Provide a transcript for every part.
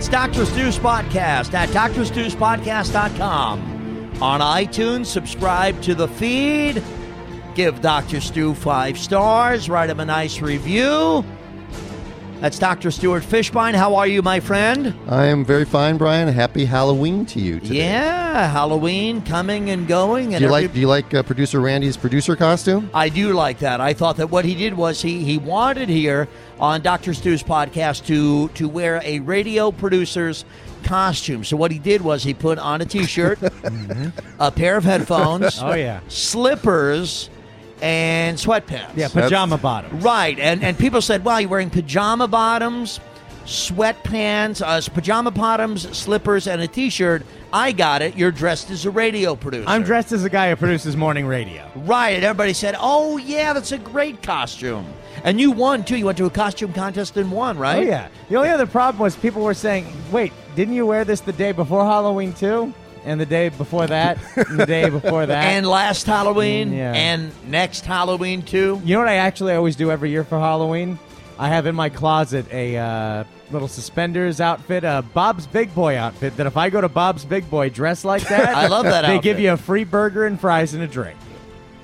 It's Dr. Stu's podcast at drstuspodcast.com. On iTunes, subscribe to the feed. Give Dr. Stu five stars. Write him a nice review. That's Dr. Stuart Fischbein. How are you, my friend? I am very fine, Brian. Happy Halloween to you today. Yeah, Halloween coming and going. And Do you every- like Do you like uh, producer Randy's producer costume? I do like that. I thought that what he did was he he wanted here on Dr. Stu's podcast to to wear a radio producer's costume. So what he did was he put on a t-shirt, a pair of headphones, Oh, yeah. slippers, and sweatpants. Yeah, pajama bottoms. Right, and and people said, "Wow, you're wearing pajama bottoms, sweatpants, uh, pajama bottoms, slippers, and a t-shirt." I got it. You're dressed as a radio producer. I'm dressed as a guy who produces morning radio. Right, and everybody said, "Oh yeah, that's a great costume." And you won too. You went to a costume contest and won, right? Oh yeah. The only other problem was people were saying, "Wait, didn't you wear this the day before Halloween too?" And the day before that, and the day before that. And last Halloween, Mm, yeah. and next Halloween too. you know what I actually always do every year for Halloween? I have in my closet a uh, little suspenders outfit, a Bob's Big Boy outfit. That if I go to Bob's Big Boy dressed like that, I love that They outfit. give you a free burger and fries and a drink.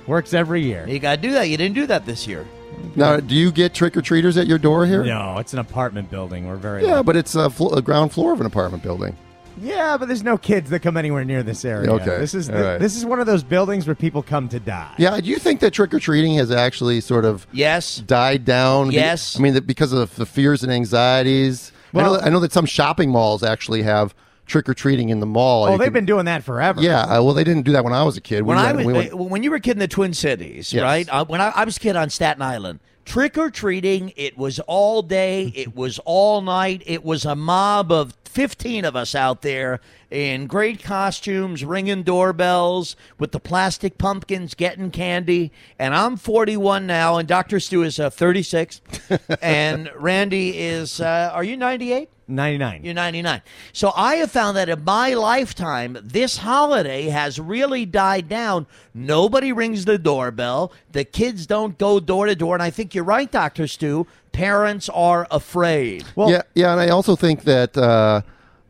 Works every year. You got to do that. You didn't do that this year. Now, do you get trick or treaters at your door here? No, it's an apartment building. We're very Yeah, lucky. but it's a, fl- a ground floor of an apartment building. Yeah, but there's no kids that come anywhere near this area. Okay, This is all right. this is one of those buildings where people come to die. Yeah, do you think that trick or treating has actually sort of Yes. died down? Yes. I mean, that because of the fears and anxieties. I, know, Well- I know that some shopping malls actually have trick or treating in the mall. Oh, You they've can- been doing that forever. Yeah, uh, well, they didn't do that when I was a kid. We When I went- was we went- when you were a kid in the Twin Cities, Yes. right? Uh, when I, I was a kid on Staten Island, trick or treating, it was all day, it was all night, it was a mob of fifteen of us out there in great costumes, ringing doorbells with the plastic pumpkins, getting candy. And I'm 41 now, and Doctor Stu is uh, 36, and Randy is. Uh, are you 98? 99. You're 99. So I have found that in my lifetime, this holiday has really died down. Nobody rings the doorbell. The kids don't go door to door. And I think you're right, Dr. Stu. Parents are afraid. well, yeah, yeah, and I also think that uh,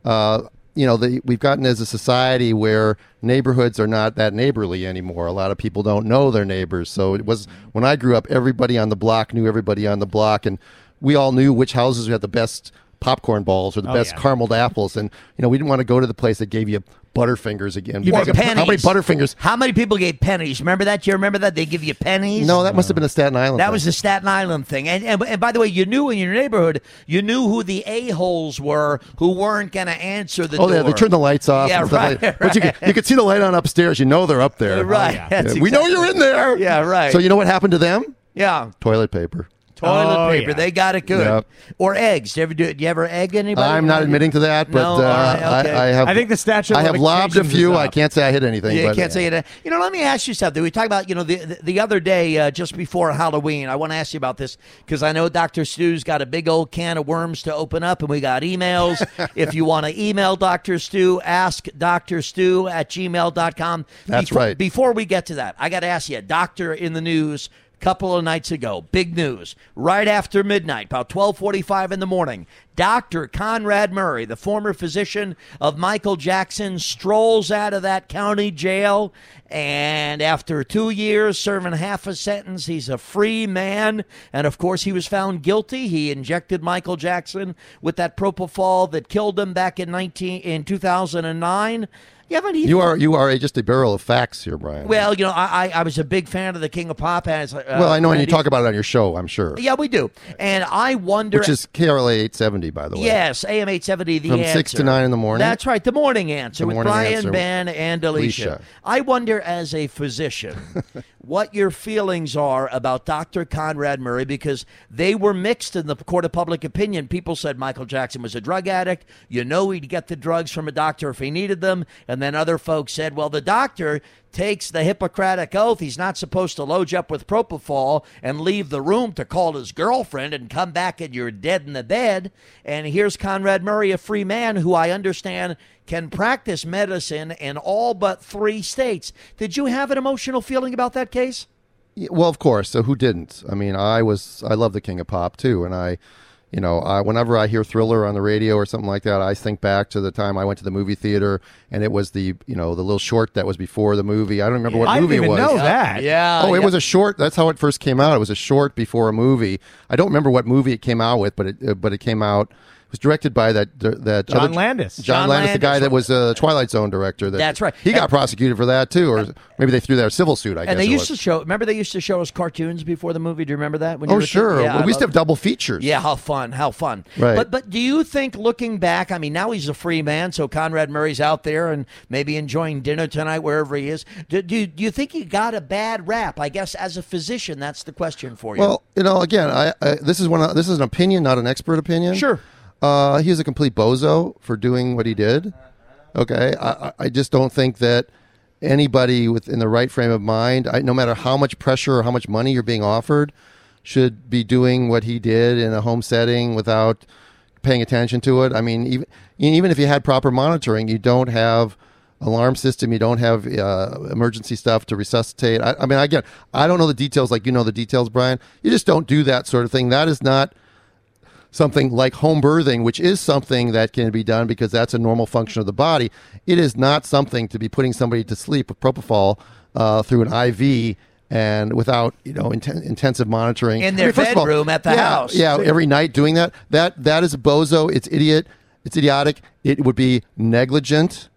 uh, you know the, we've gotten as a society where neighborhoods are not that neighborly anymore. A lot of people don't know their neighbors. So it was when I grew up, everybody on the block knew everybody on the block, and we all knew which houses had the best popcorn balls or the Oh, best yeah. carameled apples, and you know we didn't want to go to the place that gave you Butterfingers again. Because pennies. How many Butterfingers? How many people gave pennies? Remember that? Do you remember that? They give you pennies? No, that must have been a Staten Island. That thing. was the Staten Island thing. And, and, and by the way, you knew in your neighborhood, you knew who the a-holes were who weren't going to answer the Oh, door. yeah, they turned the lights off. Yeah, right, like that. But you could, you could see the light on upstairs. You know they're up there. Right. yeah. That's Yeah, we know you're in there. Yeah, right. So you know what happened to them? Yeah. Toilet paper. Toilet Oh, paper. yeah. They got it good. Yep. Or eggs. Do you ever do? Do you ever egg anybody? I'm not admitting to that, but No, uh, all right, okay. I, I have. I think the statute of I have lobbed a few. I can't say I hit anything. Yeah, you but, can't say it. You know, let me ask you something. We talked about, you know, the the, the other day, uh, just before Halloween. I want to ask you about this because I know Dr. Stu's got a big old can of worms to open up, and we got emails. if you want to email Dr. Stu, ask Dr. Stu at gmail.com. That's before, right. Before we get to that, I got to ask you, Doctor in the News couple of nights ago. Big news. Right after midnight, about 12:45 in the morning, Dr. Conrad Murray, the former physician of Michael Jackson, strolls out of that county jail and after 2 years serving half a sentence, he's a free man and of course he was found guilty. He injected Michael Jackson with that propofol that killed him back in 19 in 2009. Yeah, but you are you are a, just a barrel of facts here, Brian. Well, you know, I, I, I was a big fan of the King of Pop, and it's uh, well, I know, and you talk about it on your show, I'm sure. Yeah, we do, and I wonder, which is KRLA 870, by the way. Yes, AM 870, the from answer. six to nine in the morning. That's right, the morning answer the with morning Brian, answer. Ben, and Alicia. Alicia. I wonder, as a physician, what your feelings are about Dr. Conrad Murray because they were mixed in the court of public opinion. People said Michael Jackson was a drug addict. You know, he'd get the drugs from a doctor if he needed them, and then other folks said, well, the doctor takes the Hippocratic oath. He's not supposed to load you up with propofol and leave the room to call his girlfriend and come back and you're dead in the bed. And here's Conrad Murray, a free man who I understand can practice medicine in all but three states. Did you have an emotional feeling about that case? Yeah, Well, of course. So who didn't? I mean, I was I love the King of Pop too, and I, You know, I, whenever I hear Thriller on the radio or something like that, I think back to the time I went to the movie theater and it was the you know the little short that was before the movie. I don't remember what I movie didn't it even was. know that. Yeah. Oh, it was a short. That's how it first came out. It was a short before a movie. I don't remember what movie it came out with, but it uh, but it came out. It was directed by that that John other- Landis. John, John Landis, the guy that was a Twilight Zone director. That, That's right. He got And- prosecuted for that too, or uh, maybe they threw their civil suit. I guess And they it used was. to show. Remember, they used to show us cartoons before the movie. Do you remember that? When you Oh were sure, Yeah, Well, we used to have double features. Yeah, how fun! How fun! Right. But but do you think, looking back, I mean, now he's a free man, so Conrad Murray's out there and maybe enjoying dinner tonight wherever he is. Do do, do you think he got a bad rap? I guess as a physician, that's the question for you. Well, you know, again, I, I this is one. Of, this is an opinion, not an expert opinion. Sure. Uh, he was a complete bozo for doing what he did. Okay, I, I- I just don't think that anybody within the right frame of mind, I, no matter how much pressure or how much money you're being offered, should be doing what he did in a home setting without paying attention to it. I mean, even even if you had proper monitoring, you don't have alarm system, you don't have uh, emergency stuff to resuscitate. I, I mean, again, I don't know the details like you know the details, Brian. You just don't do that sort of thing. That is not something like home birthing, which is something that can be done because that's a normal function of the body. It is not something to be putting somebody to sleep with propofol uh, through an IV and without you know inten- intensive monitoring In their first of all, bedroom at the yeah, house. Yeah, every night doing that. That that is a bozo. It's idiot. It's idiotic. It would be negligent,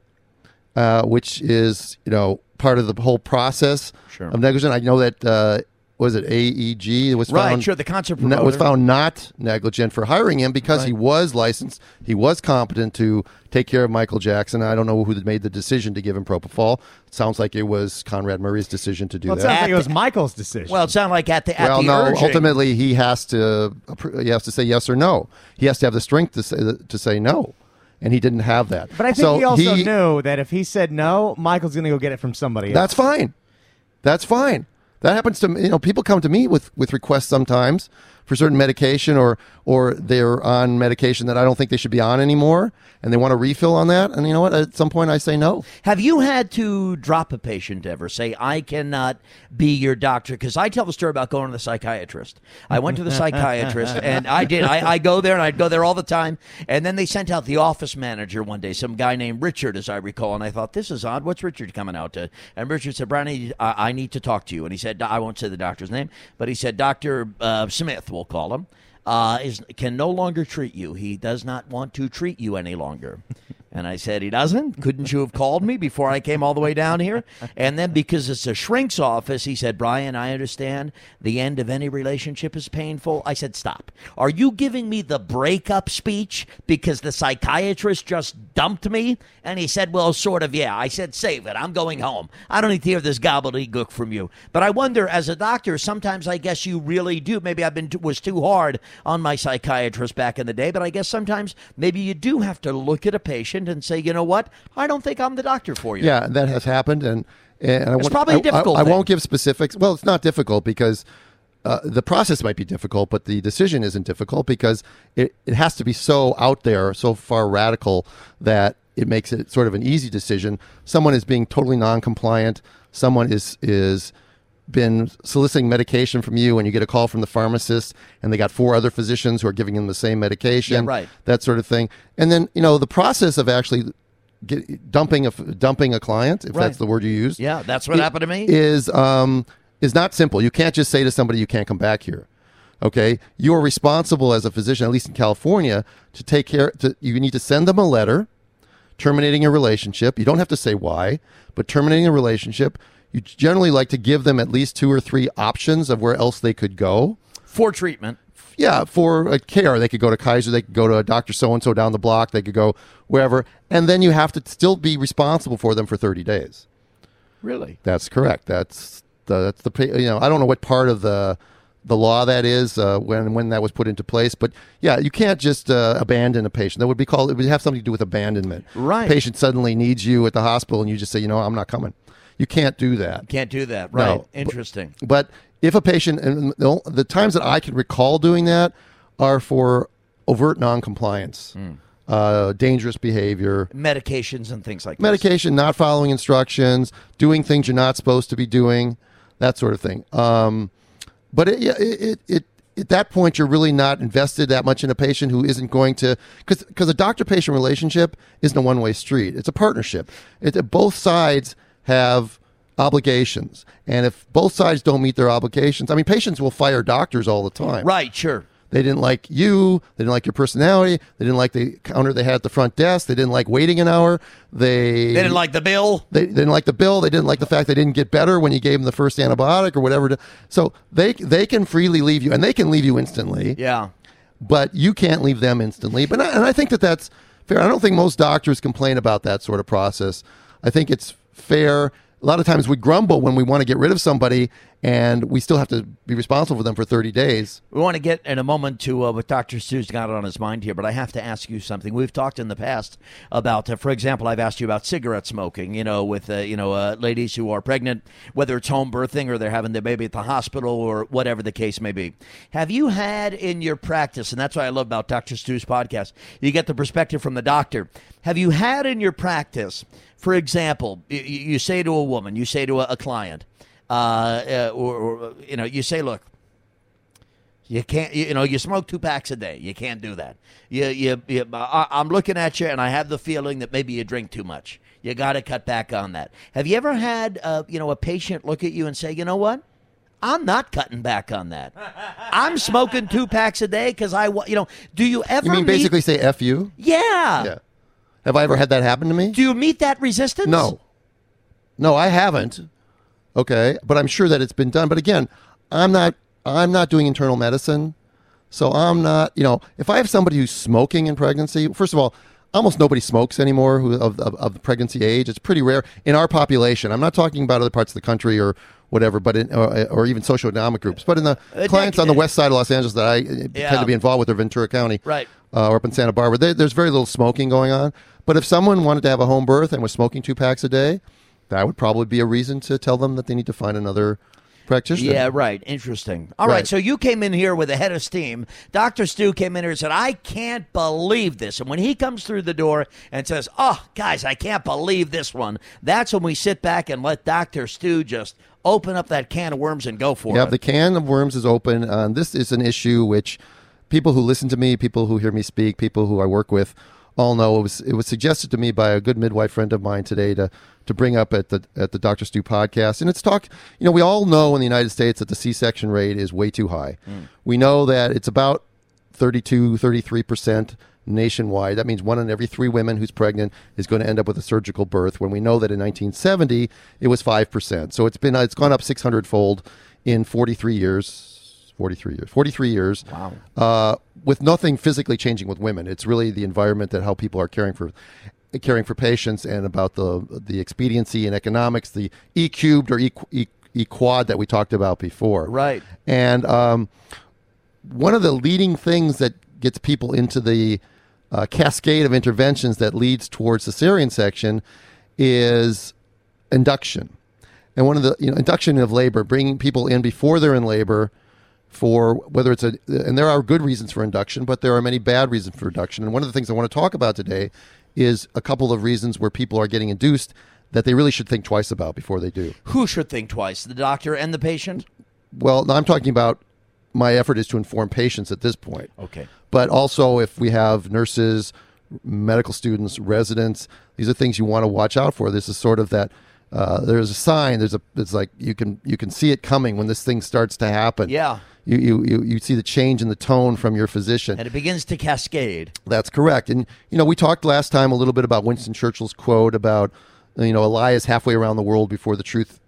uh, which is you know part of the whole process Sure. of negligent. I know that uh, was it AEG. It was Right, found sure, the concert no- was found not negligent for hiring him because he was licensed. He was competent to take care of Michael Jackson. I don't know who made the decision to give him propofol. It sounds like it was Conrad Murray's decision to do Well, it that. sounds like it was Michael's decision. well, it sounded like at the at well, the no. urging. Ultimately, he has to he has to say yes or no. He has to have the strength to say to say no, and he didn't have that. but I think So he also knew that if he said no, Michael's going to go get it from somebody else. That's fine. That's fine. That happens to you know people come to me with with requests sometimes for certain medication or or they're on medication that I don't think they should be on anymore and they want a refill on that and you know what at some point I say no. Have you had to drop a patient ever? Say, I cannot be your doctor? Because I tell the story about going to the psychiatrist. I went to the psychiatrist, and I did. I, I go there, and I'd go there all the time. And then they sent out the office manager one day, some guy named Richard, as I recall. And I thought, this is odd. What's Richard coming out to? And Richard said, Brian, I need, I, I need to talk to you. And he said, I won't say the doctor's name, but he said, Dr. Uh, Smith, we'll call him uh, is can no longer treat you. He does not want to treat you any longer. And I said, He doesn't? Couldn't you have called me before I came all the way down here? And then because it's a shrink's office, he said, Brian, I understand the end of any relationship is painful. I said, Stop. Are you giving me the breakup speech because the psychiatrist just dumped me? And he said, Well, sort of, yeah. I said, Save it. I'm going home. I don't need to hear this gobbledygook from you. But I wonder, as a doctor, sometimes I guess you really do. Maybe I've been was too hard on my psychiatrist back in the day, but I guess sometimes maybe you do have to look at a patient and say, you know what, I don't think I'm the doctor for you. Yeah, that has happened, and and I won't- probably a I- difficult I, I won't give specifics. Well, it's not difficult because uh, the process might be difficult, but the decision isn't difficult because it, it has to be so out there, so far radical that it makes it sort of an easy decision. Someone is being totally non-compliant. Someone is is been soliciting medication from you and you get a call from the pharmacist and they got four other physicians who are giving them the same medication Yeah, right. that sort of thing and then you know the process of actually get, dumping a dumping a client if Right. that's the word you use Yeah, that's what happened to me. is um is not simple you can't just say to somebody you can't come back here okay you are responsible as a physician at least in california to take care to you need to send them a letter terminating a relationship you don't have to say why but terminating a relationship you generally like to give them at least two or three options of where else they could go for treatment. yeah, for uh, care, they could go to Kaiser, they could go to a doctor so and so down the block, they could go wherever, and then you have to still be responsible for them for thirty days. Really? That's correct. That's the that's the you know I don't know what part of the the law that is uh, when when that was put into place, but yeah, you can't just uh, abandon a patient. That would be called it would have something to do with abandonment. Right. Patient suddenly needs you at the hospital, and you just say, you know, I'm not coming. You can't do that. You Can't do that. Right. No, Interesting. But if a patient, and the, the times that I can recall doing that are for overt noncompliance, Hmm. uh, dangerous behavior, Medications and things like this. medication, not following instructions, doing things you're not supposed to be doing, that sort of thing. Um, but it, yeah, it, it, it at that point you're really not invested that much in a patient who isn't going to because because a doctor patient relationship isn't a one way street. It's a partnership. It, both sides have obligations, and if both sides don't meet their obligations, I mean, patients will fire doctors all the time. Right, sure. They didn't like you. They didn't like your personality. They didn't like the counter they had at the front desk. They didn't like waiting an hour. They They didn't like the bill. they, they didn't like the bill. They didn't like the fact they didn't get better when you gave them the first antibiotic or whatever. To, so they they can freely leave you, and they can leave you instantly. Yeah. But you can't leave them instantly. But I, and I think that that's fair. I don't think most doctors complain about that sort of process. I think it's fair. A lot of times we grumble when we want to get rid of somebody and we still have to be responsible for them for 30 days. We want to get in a moment to uh, what Dr. Stu's got on his mind here, but I have to ask you something. We've talked in the past about, uh, for example, I've asked you about cigarette smoking, you know, with, uh, you know, uh, ladies who are pregnant, whether it's home birthing or they're having their baby at the hospital or whatever the case may be. Have you had in your practice, and that's what I love about Dr. Stu's podcast, you get the perspective from the doctor. Have you had in your practice, for example, you, you say to a woman, you say to a, a client, uh, uh, or, or, you know, you say, look, you can't, you, know, you smoke two packs a day. You can't do that. You, you, you I, I'm looking at you, and I have the feeling that maybe you drink too much. You got to cut back on that. Have you ever had, uh, you know, a patient look at you and say, you know what? I'm not cutting back on that. I'm smoking two packs a day because I, you know, do you ever? You mean meet- basically say "f you"? Yeah. Yeah. Have I ever had that happen to me? Do you meet that resistance? No. No, I haven't. Okay, but I'm sure that it's been done. But again, I'm not I'm not doing internal medicine. So I'm not, you know, if I have somebody who's smoking in pregnancy, first of all, almost nobody smokes anymore who of, of, of the pregnancy age. It's pretty rare in our population. I'm not talking about other parts of the country or whatever, but in, or, or even socioeconomic groups. But in the Uh, clients on the west side of Los Angeles that I uh, Yeah. tend to be involved with, or Ventura County, Right. uh, or up in Santa Barbara, there, there's very little smoking going on. But if someone wanted to have a home birth and was smoking two packs a day, that would probably be a reason to tell them that they need to find another practitioner. Yeah, right. Interesting. All right. Right. So you came in here with a head of steam. Dr. Stu came in here and said, I can't believe this. And when he comes through the door and says, Oh, guys, I can't believe this one, that's when we sit back and let Dr. Stu just open up that can of worms and go for Yeah, it. Yeah, the can of worms is open. Uh, this is an issue which people who listen to me, people who hear me speak, people who I work with, all know. It was it was suggested to me by a good midwife friend of mine today to to bring up at the at the Doctor Stu podcast. And it's talk. You know, we all know in the United States that the C-section rate is way too high. Mm. We know that it's about 32, 33 percent nationwide. That means one in every three women who's pregnant is going to end up with a surgical birth. When we know that in 1970 it was five percent, so it's been it's gone up 600 fold in 43 years. 43 years. 43 years. Wow. Uh, with nothing physically changing with women. It's really the environment that how people are caring for caring for patients and about the the expediency and economics, the E cubed or E, e, e quad that we talked about before. Right. And um, one of the leading things that gets people into the uh, cascade of interventions that leads towards the cesarean section is induction. And one of the you know induction of labor, bringing people in before they're in labor for whether it's a and there are good reasons for induction, but there are many bad reasons for induction. And one of the things I want to talk about today is a couple of reasons where people are getting induced that they really should think twice about before they do. Who should think twice, the doctor and the patient? Well, I'm talking about my effort is to inform patients at this point. Okay. But also, if we have nurses, medical students, residents, these are things you want to watch out for. This is sort of that. Uh, there's a sign. There's a. It's like you can you can see it coming when this thing starts to happen. Yeah. You you you, you see the change in the tone from your physician. And it begins to cascade. That's correct. And you know, we talked last time a little bit about Winston Churchill's quote about you know a lie is halfway around the world before the truth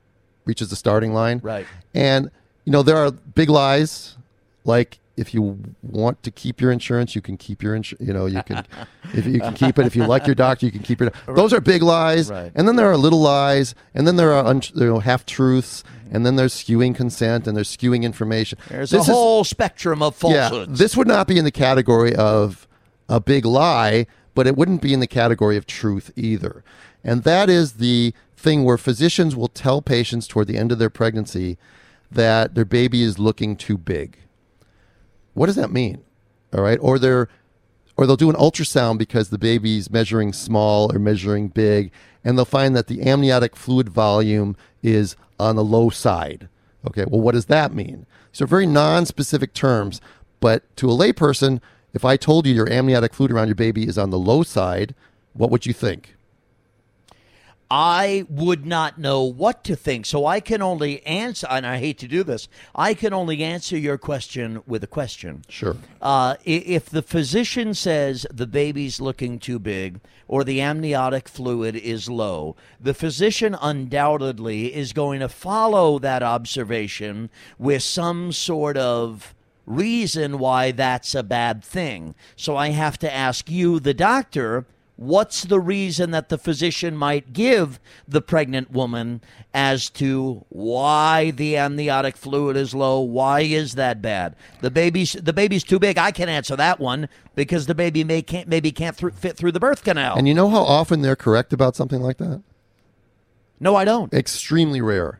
reaches the starting line. Right. And you know there are big lies like if you want to keep your insurance, you can keep your insurance. You know, you can if you can keep it. If you like your doctor, you can keep your. Those are big lies. Right. And then there are little lies, and then there are un, you know, half truths, mm-hmm. and then there's skewing consent, and there's skewing information. There's This a is- whole spectrum of yeah, falsehoods. this would not be in the category of a big lie, but it wouldn't be in the category of truth either. And that is the thing where physicians will tell patients toward the end of their pregnancy that their baby is looking too big. What does that mean? All right, or they're or they'll do an ultrasound because the baby's measuring small or measuring big, and they'll find that the amniotic fluid volume is on the low side. Okay, well, what does that mean? These are very non-specific terms, but to a layperson, if I told you your amniotic fluid around your baby is on the low side, what would you think? I would not know what to think. So I can only answer, and I hate to do this, I can only answer your question with a question. Sure. Uh, if the physician says the baby's looking too big or the amniotic fluid is low, the physician undoubtedly is going to follow that observation with some sort of reason why that's a bad thing. So I have to ask you, the doctor, what's the reason that the physician might give the pregnant woman as to why the amniotic fluid is low why is that bad the baby's the baby's too big i can answer that one because the baby may can't maybe can't th- fit through the birth canal And you know how often they're correct about something like that? no i don't Extremely rare.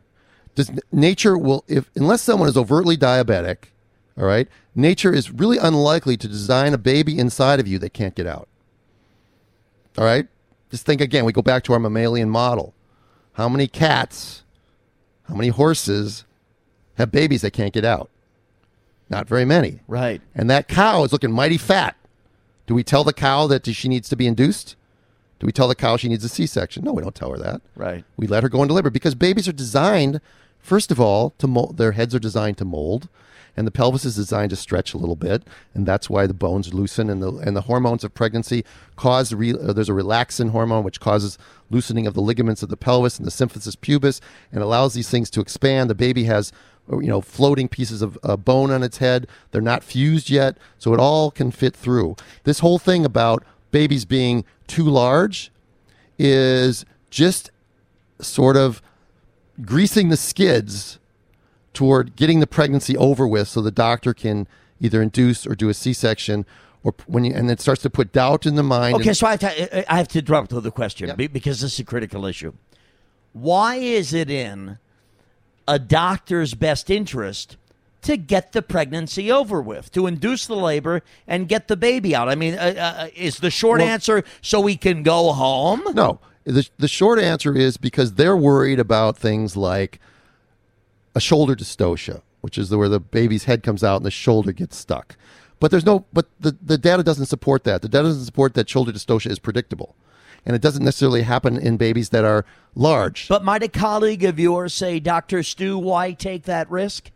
Does nature will if unless someone is overtly diabetic, all right? Nature is really unlikely to design a baby inside of you that can't get out. All right? Just think again, we go back to our mammalian model. How many cats, how many horses have babies that can't get out? Not very many. right And that cow is looking mighty fat. Do we tell the cow that she needs to be induced? Do we tell the cow she needs a C section? No, we don't tell her that. right We let her go into labor because babies are designed, first of all, to mold. Their heads are designed to mold, and the pelvis is designed to stretch a little bit, and that's why the bones loosen and the and the hormones of pregnancy cause. Re, uh, there's a relaxin hormone which causes loosening of the ligaments of the pelvis and the symphysis pubis, and allows these things to expand. The baby has you know floating pieces of uh, bone on its head. They're not fused yet, so it all can fit through. This whole thing about babies being too large is just sort of greasing the skids toward getting the pregnancy over with so the doctor can either induce or do a c-section or when you and it starts to put doubt in the mind okay and- so i have to, I have to interrupt with a question be- because this is a critical issue why is it in a doctor's best interest to get the pregnancy over with, to induce the labor and get the baby out? I mean, uh, uh, is the short Well- answer so we can go home? no the, the short answer is because they're worried about things like a shoulder dystocia which is the, where the baby's head comes out and the shoulder gets stuck but there's no but the, the data doesn't support that the data doesn't support that shoulder dystocia is predictable and it doesn't necessarily happen in babies that are large But might a colleague of yours say, Dr. Stu, why take that risk?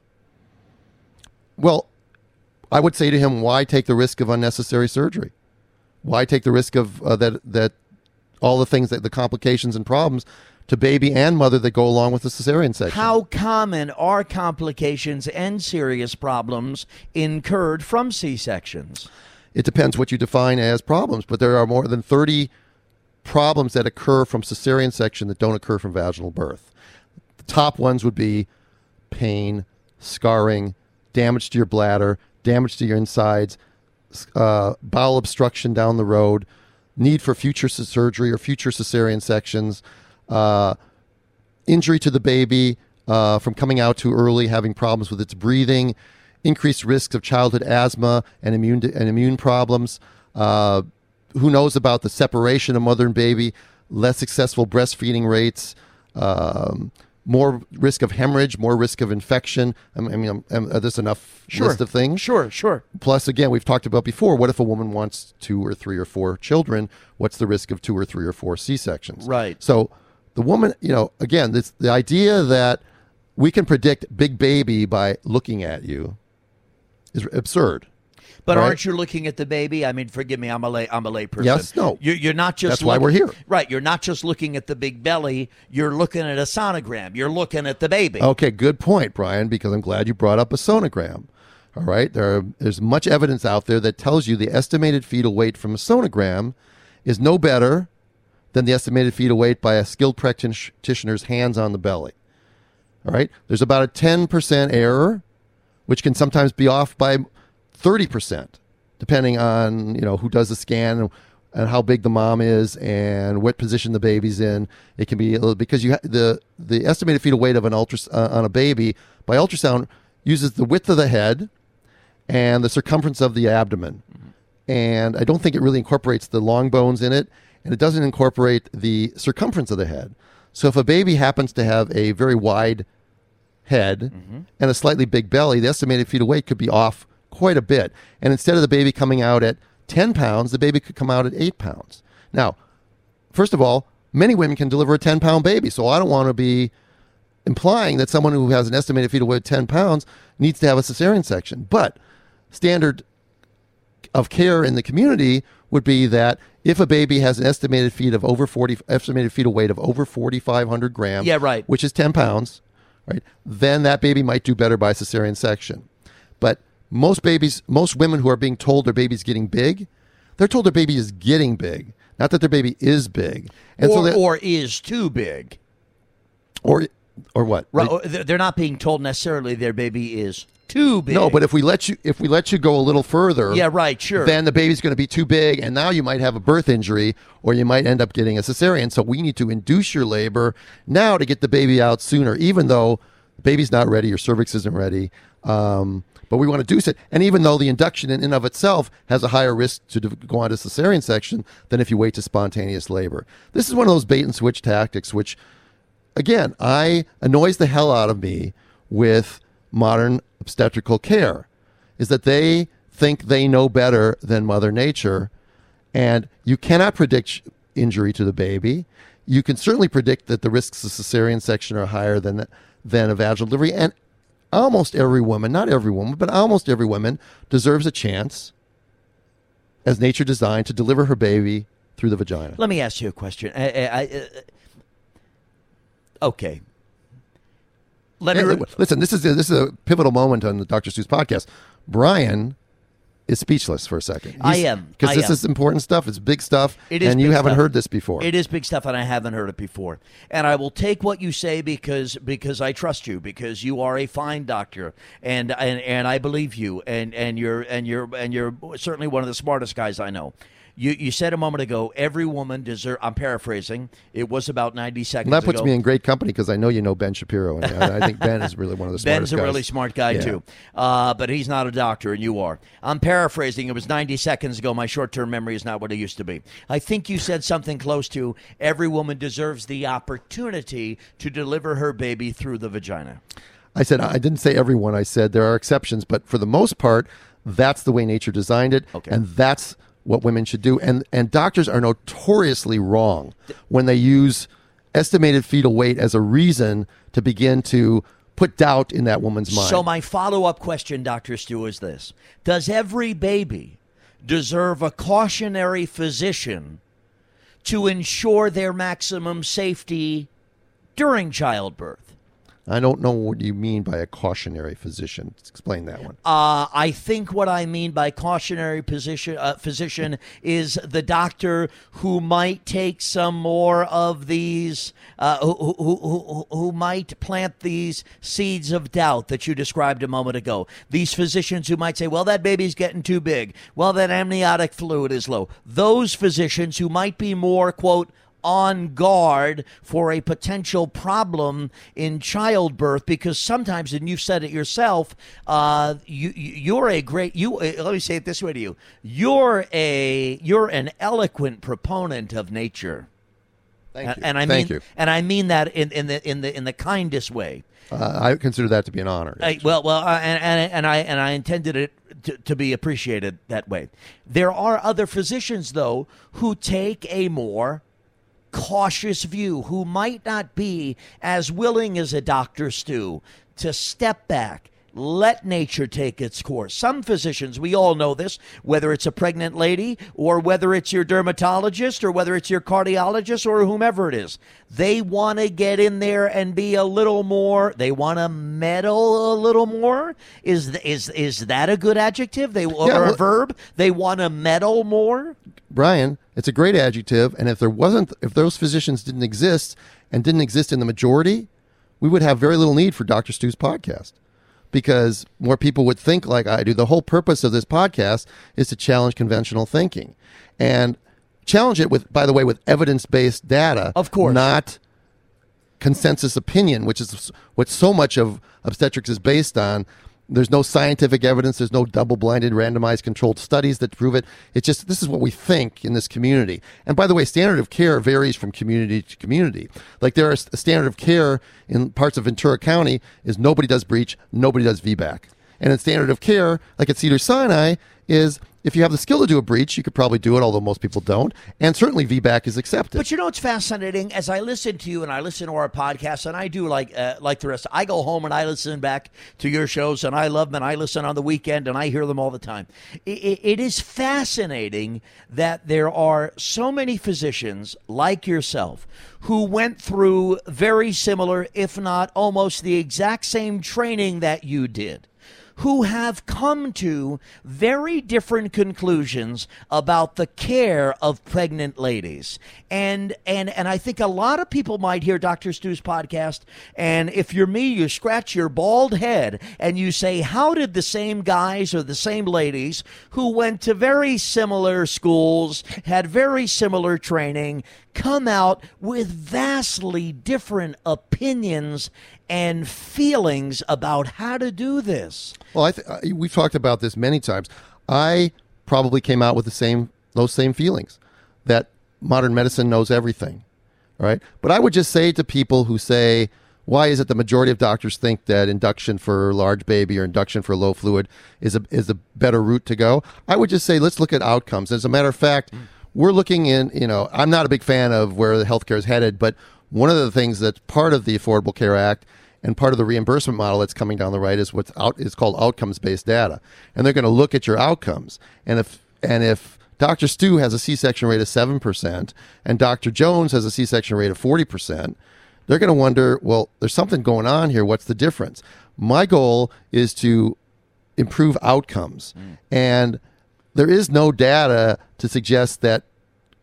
Well, I would say to him, why take the risk of unnecessary surgery? Why take the risk of uh, that that all the things that the complications and problems to baby and mother that go along with the cesarean section? How common are complications and serious problems incurred from C sections? It depends what you define as problems, but there are more than 30 problems that occur from cesarean section that don't occur from vaginal birth. The top ones would be pain, scarring, damage to your bladder, damage to your insides, uh, bowel obstruction down the road, need for future surgery or future cesarean sections, uh, injury to the baby uh, from coming out too early, having problems with its breathing, increased risks of childhood asthma and immune and immune problems. Uh, who knows about the separation of mother and baby? Less successful breastfeeding rates. Um, more risk of hemorrhage, more risk of infection. I mean, I mean, um, are this enough list of things? Sure, sure. Plus, again, we've talked about before. What if a woman wants two or three or four children? What's the risk of two or three or four C sections? Right. So, the woman, you know, again, this the idea that we can predict big baby by looking at you is absurd. But Right. aren't you looking at the baby? I mean, forgive me, I'm a lay, I'm a lay person. Yes, no. You're, you're not just. That's why look- we're here. right? You're not just looking at the big belly. You're looking at a sonogram. You're looking at the baby. Okay, good point, Brian, because I'm glad you brought up a sonogram. All right, there are, there's much evidence out there that tells you the estimated fetal weight from a sonogram is no better than the estimated fetal weight by a skilled practitioner's hands on the belly. All right, there's about a 10% error, which can sometimes be off by 30%, depending on you know who does the scan and, and how big the mom is and what position the baby's in. It can be a little, because you ha- the the estimated fetal weight of an ultras uh, on a baby by ultrasound uses the width of the head and the circumference of the abdomen. And I don't think it really incorporates the long bones in it, and it doesn't incorporate the circumference of the head. So if a baby happens to have a very wide head mm-hmm. and a slightly big belly, the estimated fetal weight could be off quite a bit. And instead of the baby coming out at 10 pounds, the baby could come out at 8 pounds. Now, first of all, many women can deliver a 10 pound baby, so I don't want to be implying that someone who has an estimated fetal weight of 10 pounds needs to have a cesarean section. But standard of care in the community would be that if a baby has an estimated feed of over 40 estimated fetal weight of over 4500 grams Yeah, right. which is 10 pounds right then that baby might do better by cesarean section but most babies most women who are being told their baby's getting big they're told their baby is getting big not that their baby is big and or, so that, or is too big. or or what Right, they're not being told necessarily their baby is too big. no but if we let you if we let you go a little further yeah, right, sure. then the baby's going to be too big, and now you might have a birth injury, or you might end up getting a cesarean. So we need to induce your labor now to get the baby out sooner, even though the baby's not ready, your cervix isn't ready. Um, but we want to induce it, and even though the induction in and of itself has a higher risk to go on to cesarean section than if you wait to spontaneous labor. This is one of those bait and switch tactics, which again, I annoys the hell out of me with modern obstetrical care is that they think they know better than mother nature and you cannot predict injury to the baby. You can certainly predict that the risks of cesarean section are higher than than a vaginal delivery and almost every woman, not every woman, but almost every woman deserves a chance as nature designed to deliver her baby through the vagina. Let me ask you a question. I, I, I, uh, okay. Let me. Re- listen, this is a, this is a pivotal moment on the Dr. Stu's podcast. Brian is speechless for a second. I am. because this am. is important stuff. It's big stuff, It is and you haven't stuff. heard this before. It is big stuff, and I haven't heard it before. And I will take what you say because because I trust you because you are a fine doctor, and and, and I believe you, and and you're and you're and you're certainly one of the smartest guys I know. You you said a moment ago every woman deserve. I'm paraphrasing. It was about ninety seconds. and that puts ago. me in great company because I know you know Ben Shapiro, and I, I think Ben is really one of the Ben's a guys. really smart guy Yeah. too, uh, but he's not a doctor, and you are. I'm paraphrasing. It was 90 seconds ago. My short-term memory is not what it used to be. I think you said something close to every woman deserves the opportunity to deliver her baby through the vagina. I said I didn't say everyone. I said there are exceptions, but for the most part, that's the way nature designed it, Okay. and that's what women should do. And and doctors are notoriously wrong when they use estimated fetal weight as a reason to begin to put doubt in that woman's mind. So my follow-up question, Doctor Stu, is this: Does every baby deserve a cautionary physician to ensure their maximum safety during childbirth? I don't know what you mean by a cautionary physician. Explain that one. Uh, I think what I mean by cautionary position, uh, physician is the doctor who might take some more of these, uh, who, who, who, who, who might plant these seeds of doubt that you described a moment ago. These physicians who might say, well, that baby's getting too big. Well, that amniotic fluid is low. Those physicians who might be more, quote, on guard for a potential problem in childbirth because sometimes, and you've said it yourself, uh, you you- you're a great you. uh, Let me say it this way to you: you're a you're an eloquent proponent of nature. Thank you. And I Thank mean, you. and I mean that in, in the in the in the kindest way. Uh, I consider that to be an honor. I, well, well, uh, and, and and I and I intended it to, to be appreciated that way. There are other physicians, though, who take a more cautious view, who might not be as willing as a Doctor Stu to step back. Let nature take its course. Some physicians, we all know this, whether it's a pregnant lady or whether it's your dermatologist or whether it's your cardiologist or whomever it is, they want to get in there and be a little more. They want to meddle a little more. Is is is that a good adjective? They or Yeah, a verb? They want to meddle more. Brian, it's a great adjective, and if there wasn't, if those physicians didn't exist and didn't exist in the majority, we would have very little need for Dr. Stu's podcast because more people would think like I do. The whole purpose of this podcast is to challenge conventional thinking and challenge it with, by the way, with evidence-based data, Of course. not consensus opinion, which is what so much of obstetrics is based on. There's no scientific evidence. There's no double-blinded, randomized, controlled studies that prove it. It's just this is what we think in this community. And by the way, standard of care varies from community to community. Like there is a standard of care in parts of Ventura County is nobody does breech, nobody does VBAC. And in standard of care, like at Cedar Sinai, is if you have the skill to do a breech, you could probably do it, although most people don't. And certainly VBAC is accepted. But you know what's fascinating? As I listen to you and I listen to our podcast, and I do like uh, like the rest. I go home and I listen back to your shows, and I love them, and I listen on the weekend, and I hear them all the time. it, it is fascinating that there are so many physicians like yourself who went through very similar, if not almost the exact same training that you did who have come to very different conclusions about the care of pregnant ladies. And and and I think a lot of people might hear Dr. Stu's podcast and if you're me you scratch your bald head and you say how did the same guys or the same ladies who went to very similar schools, had very similar training, come out with vastly different opinions and feelings about how to do this. Well, I th- uh, we've talked about this many times. I probably came out with the same those same feelings that modern medicine knows everything, right? But I would just say to people who say, "Why is it the majority of doctors think that induction for large baby or induction for low fluid is a is a better route to go?" I would just say, let's look at outcomes. As a matter of fact, we're looking in. You know, I'm not a big fan of where the healthcare is headed, but one of the things that's part of the Affordable Care Act and part of the reimbursement model that's coming down the right is what's out is called outcomes based data. And they're going to look at your outcomes. And if and if Dr. Stu has a C-section rate of 7% and Dr. Jones has a C-section rate of 40%, they're going to wonder, well, there's something going on here. What's the difference? My goal is to improve outcomes. Mm. And there is no data to suggest that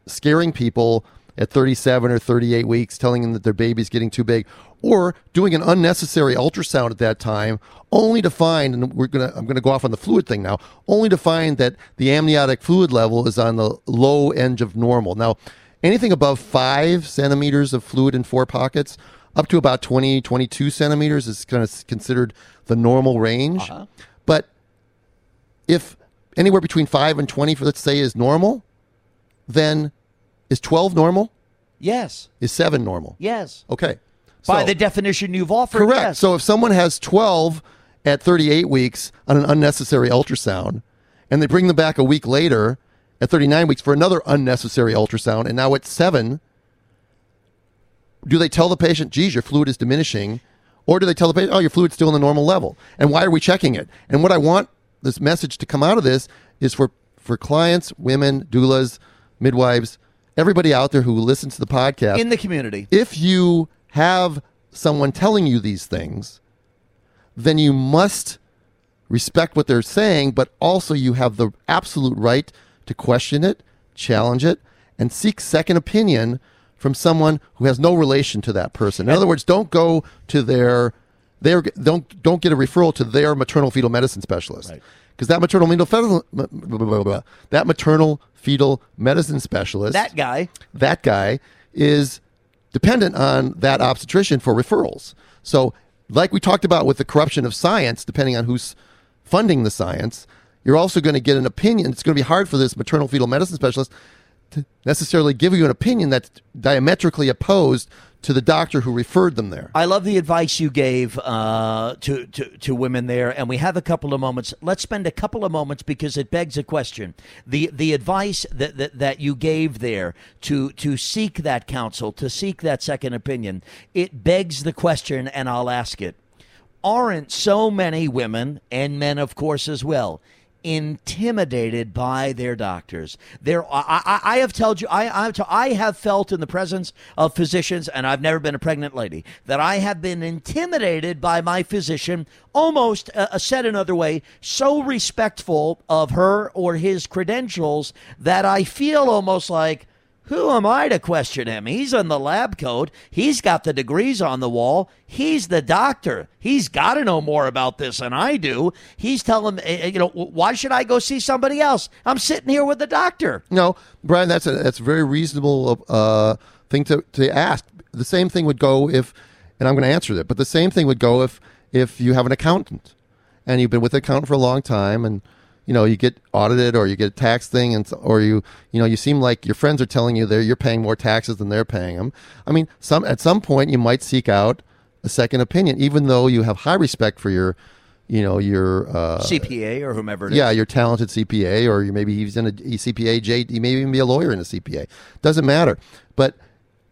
scaring people at 37 or 38 weeks, telling them that their baby's getting too big, or doing an unnecessary ultrasound at that time, only to find, and we're gonna, I'm gonna go off on the fluid thing now, only to find that the amniotic fluid level is on the low end of normal. Now, anything above five centimeters of fluid in four pockets, up to about 20, 22 centimeters is kind of considered the normal range. Uh-huh. But if anywhere between five and 20, for let's say, is normal, then is 12 normal? Yes. Is 7 normal? Yes. Okay. By so, the definition you've offered. Correct. Yes. So if someone has 12 at 38 weeks on an unnecessary ultrasound, and they bring them back a week later at 39 weeks for another unnecessary ultrasound, and now at 7, do they tell the patient, geez, your fluid is diminishing? Or do they tell the patient, oh, your fluid's still in the normal level? And why are we checking it? And what I want this message to come out of this is for, for clients, women, doulas, midwives, everybody out there who listens to the podcast in the community. If you have someone telling you these things, then you must respect what they're saying, but also you have the absolute right to question it, challenge it, and seek second opinion from someone who has no relation to that person. In other words, don't go to their their don't don't get a referral to their maternal fetal medicine specialist. Right because that maternal fetal that maternal fetal medicine specialist that guy that guy is dependent on that obstetrician for referrals. So, like we talked about with the corruption of science, depending on who's funding the science, you're also going to get an opinion. It's going to be hard for this maternal fetal medicine specialist to necessarily give you an opinion that's diametrically opposed to the doctor who referred them there. I love the advice you gave uh, to, to, to women there, and we have a couple of moments. Let's spend a couple of moments because it begs a question. The the advice that, that, that you gave there to to seek that counsel, to seek that second opinion, it begs the question, and I'll ask it. Aren't so many women and men, of course, as well, intimidated by their doctors. There, I, I, I, have told you, I, I, I have felt in the presence of physicians, and I've never been a pregnant lady, that I have been intimidated by my physician, almost uh, uh said another way, so respectful of her or his credentials that I feel almost like who am I to question him? He's in the lab coat. He's got the degrees on the wall. He's the doctor. He's got to know more about this than I do. He's telling me, you know, why should I go see somebody else? I'm sitting here with the doctor. No, Brian, that's a that's a very reasonable uh, thing to, to ask. The same thing would go if, and I'm going to answer that, but the same thing would go if if you have an accountant and you've been with the accountant for a long time, and you know you get audited or you get a tax thing, and or you you know you seem like your friends are telling you that you're paying more taxes than they're paying them. I mean, some at some point you might seek out a second opinion, even though you have high respect for your you know your uh, CPA or whomever it is. yeah, your talented CPA, or you maybe he's in a CPA. J, you may even be a lawyer in a CPA. Doesn't matter. But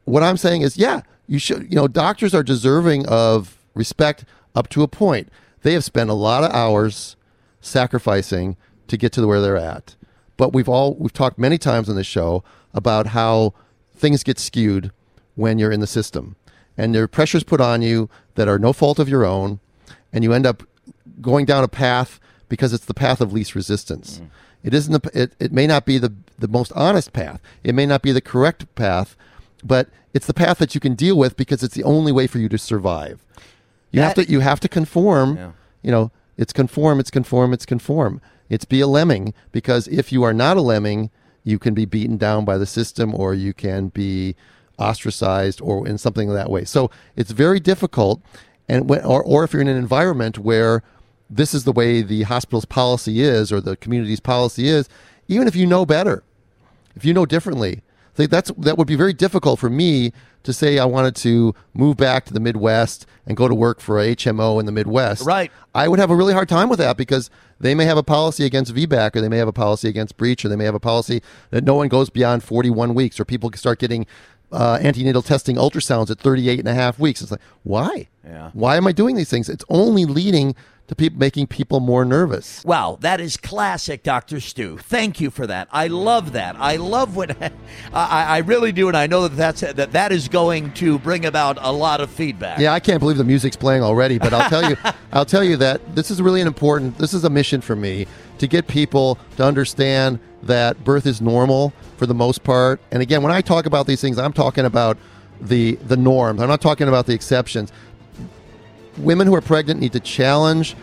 what I'm saying is, yeah, you should. You know, doctors are deserving of respect up to a point. They have spent a lot of hours sacrificing to get to where they're at. But we've all we've talked many times on this show about how things get skewed when you're in the system, and there are pressures put on you that are no fault of your own, and you end up going down a path because it's the path of least resistance. Mm. It isn't. The, it, it may not be the the most honest path. It may not be the correct path, but it's the path that you can deal with because it's the only way for you to survive. You have to. You have to conform. Yeah. You know, it's conform. It's conform. It's conform. It's be a lemming because if you are not a lemming, you can be beaten down by the system, or you can be ostracized, or in something that way. So it's very difficult. And when, or, or if you're in an environment where this is the way the hospital's policy is, or the community's policy is, even if you know better, if you know differently, that's that would be very difficult for me to say I wanted to move back to the Midwest and go to work for a HMO in the Midwest. Right. I would have a really hard time with that because they may have a policy against VBAC or they may have a policy against breech or they may have a policy that no one goes beyond 41 weeks or people can start getting uh, antenatal testing ultrasounds at 38 and a half weeks. It's like, why? Yeah. Why am I doing these things? It's only leading to people making people more nervous. Wow, that is classic, Dr. Stu. Thank you for that. I love that. I love what I, I really do, and I know that that's that that is going to bring about a lot of feedback. Yeah, I can't believe the music's playing already, but I'll tell you, I'll tell you that this is really an important. This is a mission for me to get people to understand that birth is normal for the most part. And again, when I talk about these things, I'm talking about the the norms. I'm not talking about the exceptions. Women who are pregnant need to challenge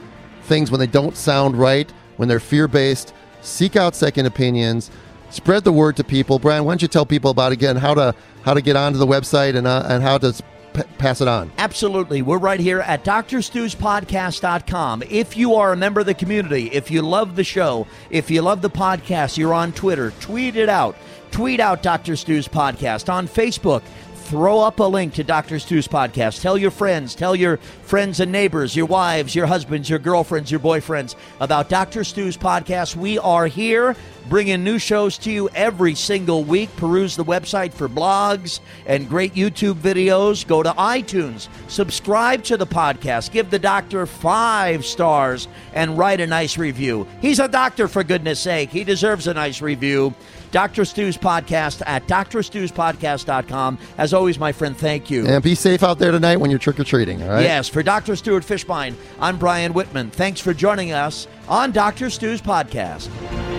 things when they don't sound right, when they're fear based. Seek out second opinions. Spread the word to people. Brian, why don't you tell people about again how to how to get onto the website and uh, and how to p- pass it on? Absolutely. We're right here at drstuspodcast.com. If you are a member of the community, if you love the show, if you love the podcast, you're on Twitter, tweet it out. Tweet out Dr. Stu's podcast on Facebook. Throw up a link to Dr. Stu's podcast. Tell your friends, tell your friends and neighbors, your wives, your husbands, your girlfriends, your boyfriends about Dr. Stu's podcast. We are here bringing new shows to you every single week. Peruse the website for blogs and great YouTube videos. Go to iTunes, subscribe to the podcast, give the doctor five stars, and write a nice review. He's a doctor, for goodness sake. He deserves a nice review. Dr. Stu's podcast at drstuspodcast.com. As always, my friend, thank you. And be safe out there tonight when you're trick or treating. All right. Yes, for Dr. Stuart Fischbein, I'm Brian Whitman. Thanks for joining us on Dr. Stu's podcast.